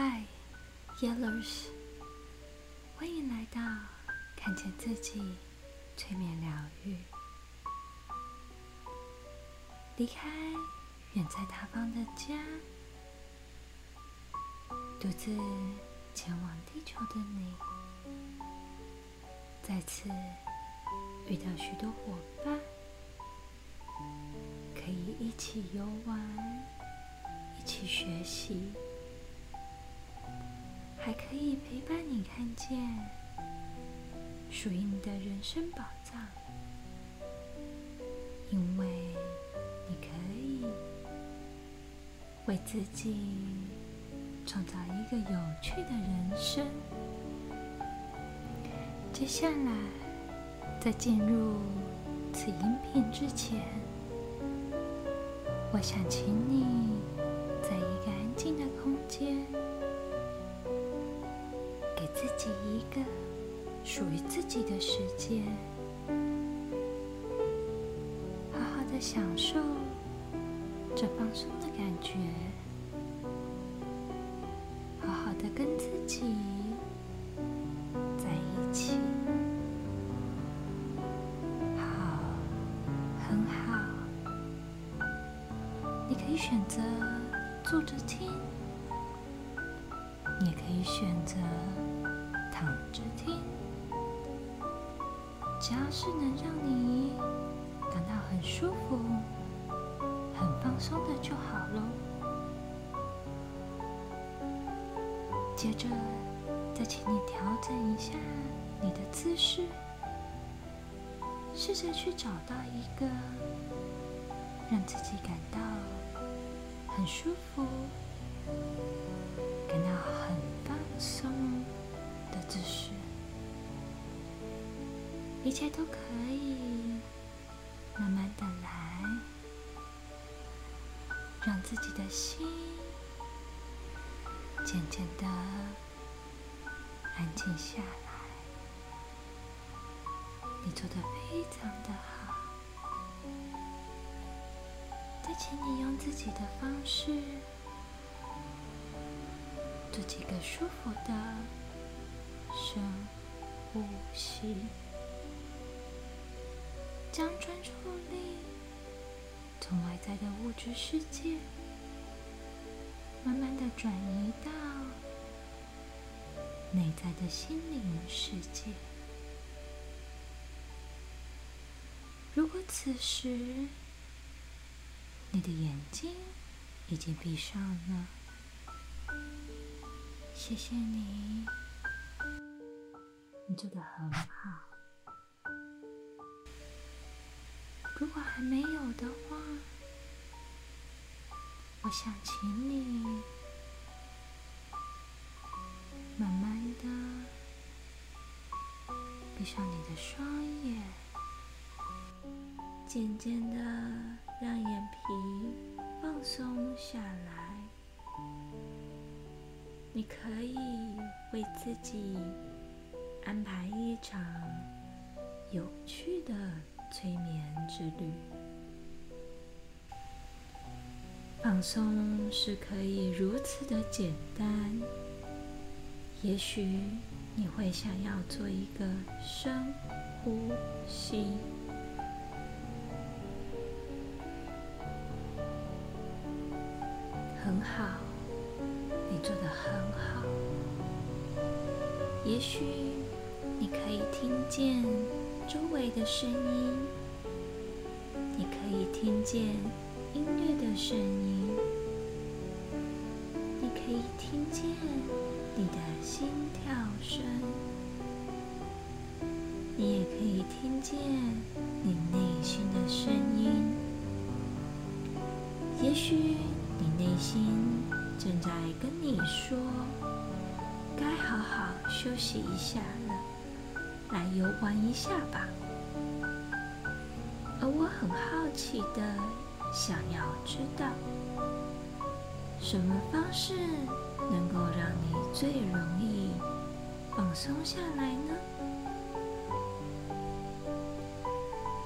嗨，Yellers，欢迎来到看见自己催眠疗愈。离开远在他方的家，独自前往地球的你，再次遇到许多伙伴，可以一起游玩，一起学习。还可以陪伴你看见属于你的人生宝藏，因为你可以为自己创造一个有趣的人生。接下来，在进入此音频之前，我想请你自己一个属于自己的时间，好好的享受这放松的感觉，好好的跟自己在一起，好，很好。你可以选择坐着听，也可以选择。躺着听，只要是能让你感到很舒服、很放松的就好喽。接着，再请你调整一下你的姿势，试着去找到一个让自己感到很舒服、一切都可以慢慢的来，让自己的心渐渐的安静下来。你做的非常的好，再请你用自己的方式做几个舒服的。深呼吸，将专注力从外在的物质世界，慢慢的转移到内在的心灵世界。如果此时你的眼睛已经闭上了，谢谢你。你做的很好。如果还没有的话，我想请你慢慢的闭上你的双眼，渐渐的让眼皮放松下来。你可以为自己。安排一场有趣的催眠之旅。放松是可以如此的简单。也许你会想要做一个深呼吸，很好，你做的很好。也许。你可以听见周围的声音，你可以听见音乐的声音，你可以听见你的心跳声，你也可以听见你内心的声音。也许你内心正在跟你说：“该好好休息一下了。”来游玩一下吧，而我很好奇的想要知道，什么方式能够让你最容易放松下来呢？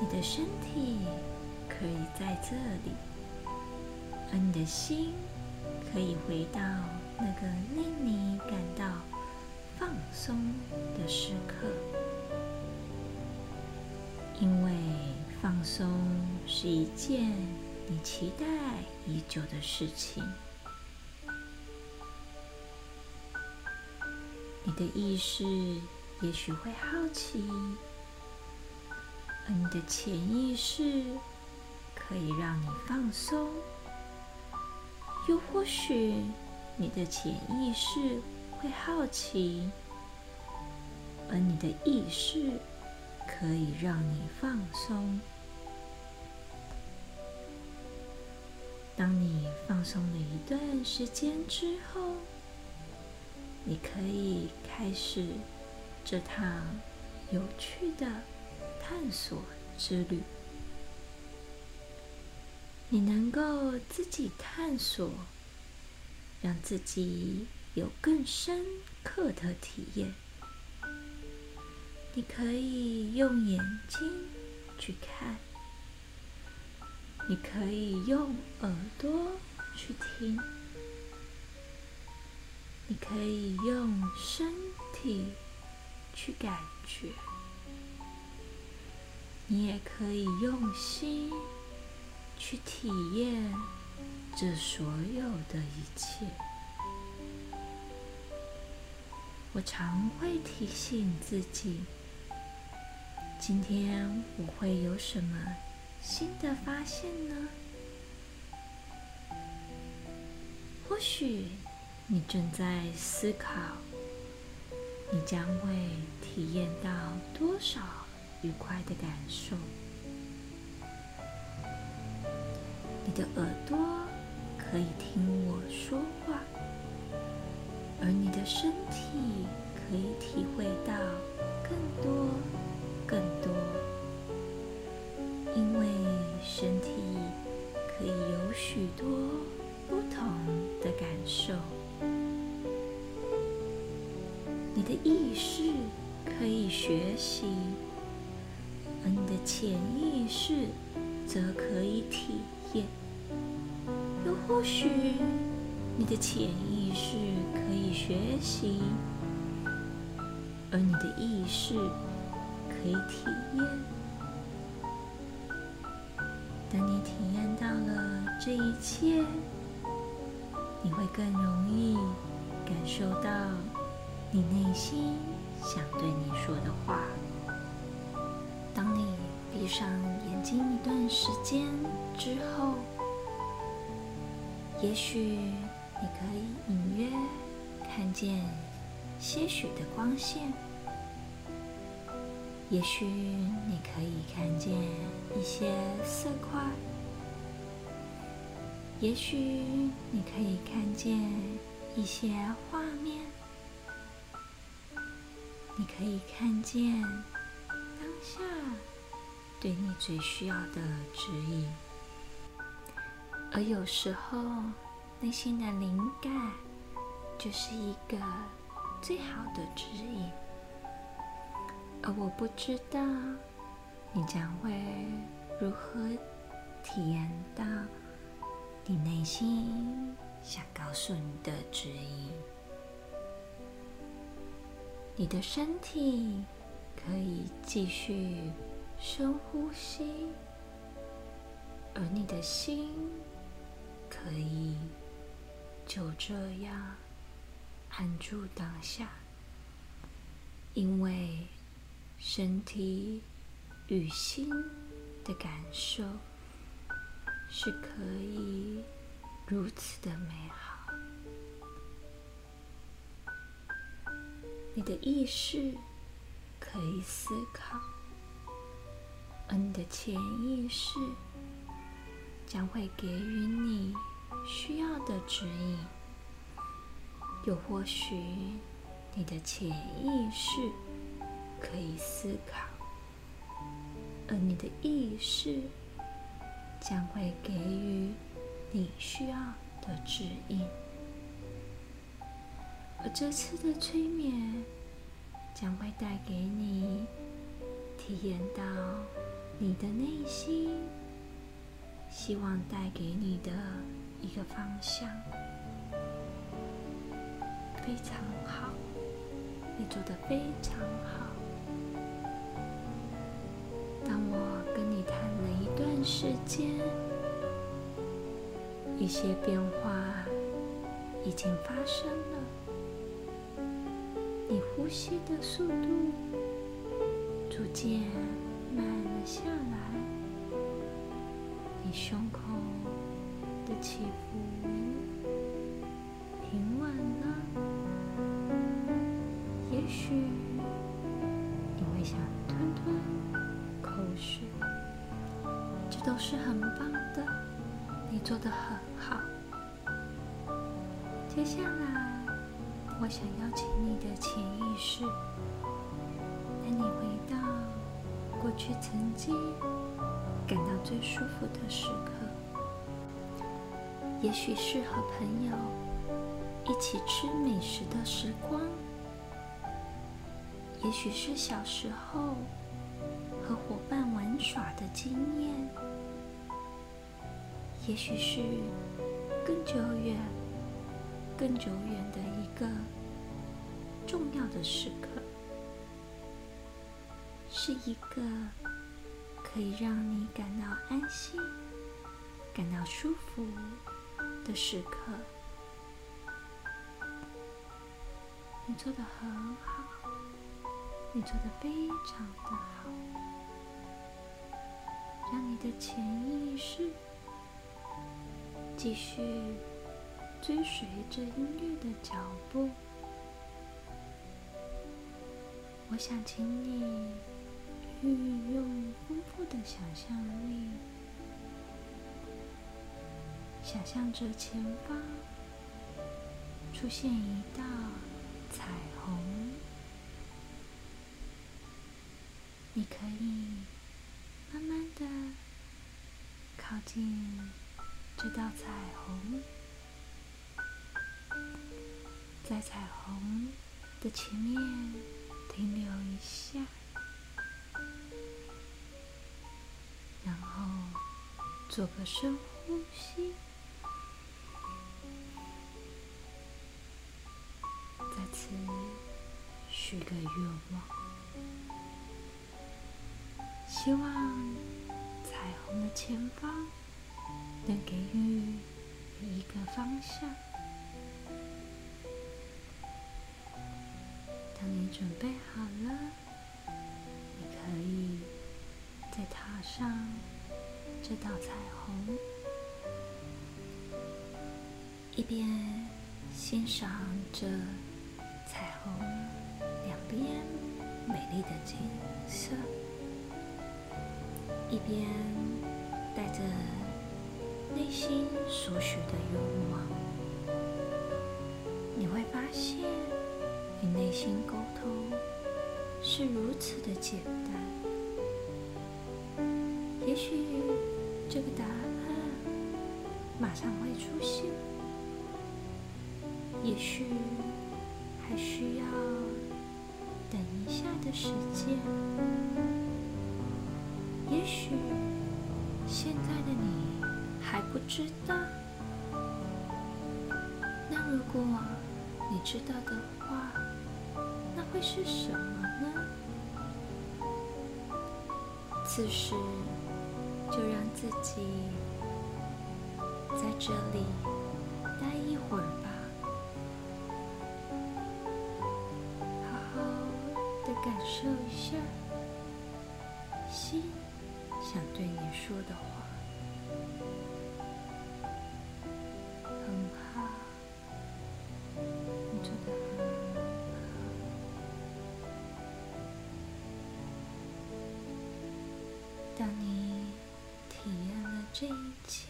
你的身体可以在这里，而你的心可以回到那个令你感到放松的时刻，因为放松是一件你期待已久的事情。你的意识也许会好奇，而你的潜意识可以让你放松，又或许你的潜意识会好奇，而你的意识可以让你放松。当你放松了一段时间之后，你可以开始这趟有趣的探索之旅。你能够自己探索，让自己有更深刻的体验。你可以用眼睛去看，你可以用耳朵去听。你可以用身体去感觉，你也可以用心去体验这所有的一切。我常会提醒自己，今天我会有什么新的发现呢？或许。你正在思考，你将会体验到多少愉快的感受？你的耳朵可以听我说话，而你的身体可以体会到更多、更多，因为身体可以有许多不同的感受。你的意识可以学习，而你的潜意识则可以体验。又或许，你的潜意识可以学习，而你的意识可以体验。当你体验到了这一切，你会更容易感受到。你内心想对你说的话。当你闭上眼睛一段时间之后，也许你可以隐约看见些许的光线，也许你可以看见一些色块，也许你可以看见一些画面。你可以看见当下对你最需要的指引，而有时候内心的灵感就是一个最好的指引。而我不知道你将会如何体验到你内心想告诉你的指引。你的身体可以继续深呼吸，而你的心可以就这样安住当下，因为身体与心的感受是可以如此的美好。你的意识可以思考，而你的潜意识将会给予你需要的指引。又或许，你的潜意识可以思考，而你的意识将会给予你需要的指引。而这次的催眠将会带给你体验到你的内心希望带给你的一个方向。非常好，你做的非常好。当我跟你谈了一段时间，一些变化已经发生了，你呼吸的速度逐渐慢了下来，你胸口的起伏平稳了，也许你会想吞吞。不是，这都是很棒的，你做的很好。接下来，我想邀请你的潜意识，带你回到过去曾经感到最舒服的时刻，也许是和朋友一起吃美食的时光，也许是小时候。伙伴玩耍的经验，也许是更久远、更久远的一个重要的时刻，是一个可以让你感到安心、感到舒服的时刻。你做的很好，你做的非常的好。让你的潜意识继续追随着音乐的脚步。我想请你运用丰富的想象力，想象着前方出现一道彩虹，你可以。慢慢的靠近这道彩虹，在彩虹的前面停留一下，然后做个深呼吸，再次许个愿望。希望彩虹的前方能给予你一个方向。当你准备好了，你可以再踏上这道彩虹，一边欣赏着彩虹两边美丽的景色。一边带着内心所许的愿望，你会发现与内心沟通是如此的简单。也许这个答案马上会出现，也许还需要等一下的时间。也许现在的你还不知道，那如果你知道的话，那会是什么呢？此时就让自己在这里待一会儿吧，好好的感受一下心。想对你说的话，这一切，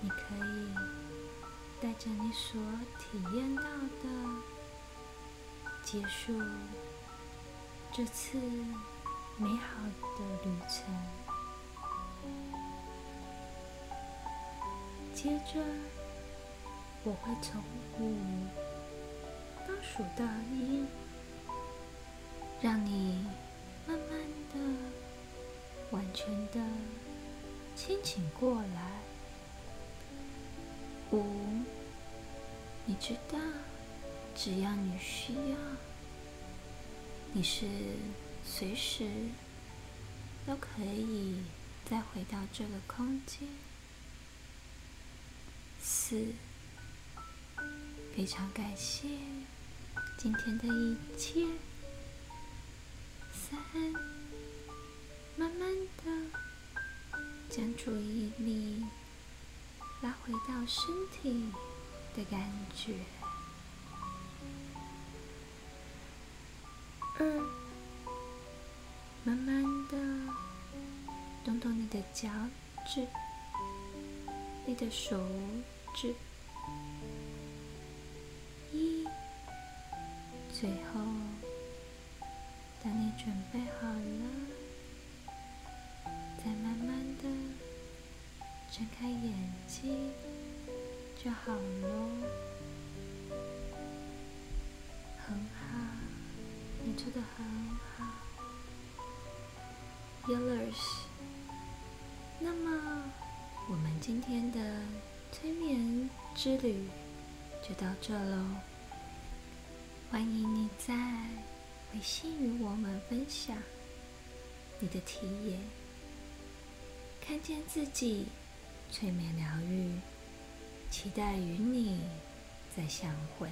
你可以带着你所体验到的，结束这次。美好的旅程。接着，我会从五倒数到一，让你慢慢的、完全的清醒过来。五，你知道，只要你需要，你是随时都可以再回到这个空间。四，非常感谢今天的一切。三，慢慢的将注意力拉回到身体的感觉。二，慢慢的动动你的脚趾，你的手指。一，最后。当你准备好了，再慢慢的睁开眼睛就好咯。很好，你做的很好，Yours。那么，我们今天的催眠之旅就到这喽。欢迎你在。微信与我们分享你的体验，看见自己，催眠疗愈，期待与你再相会。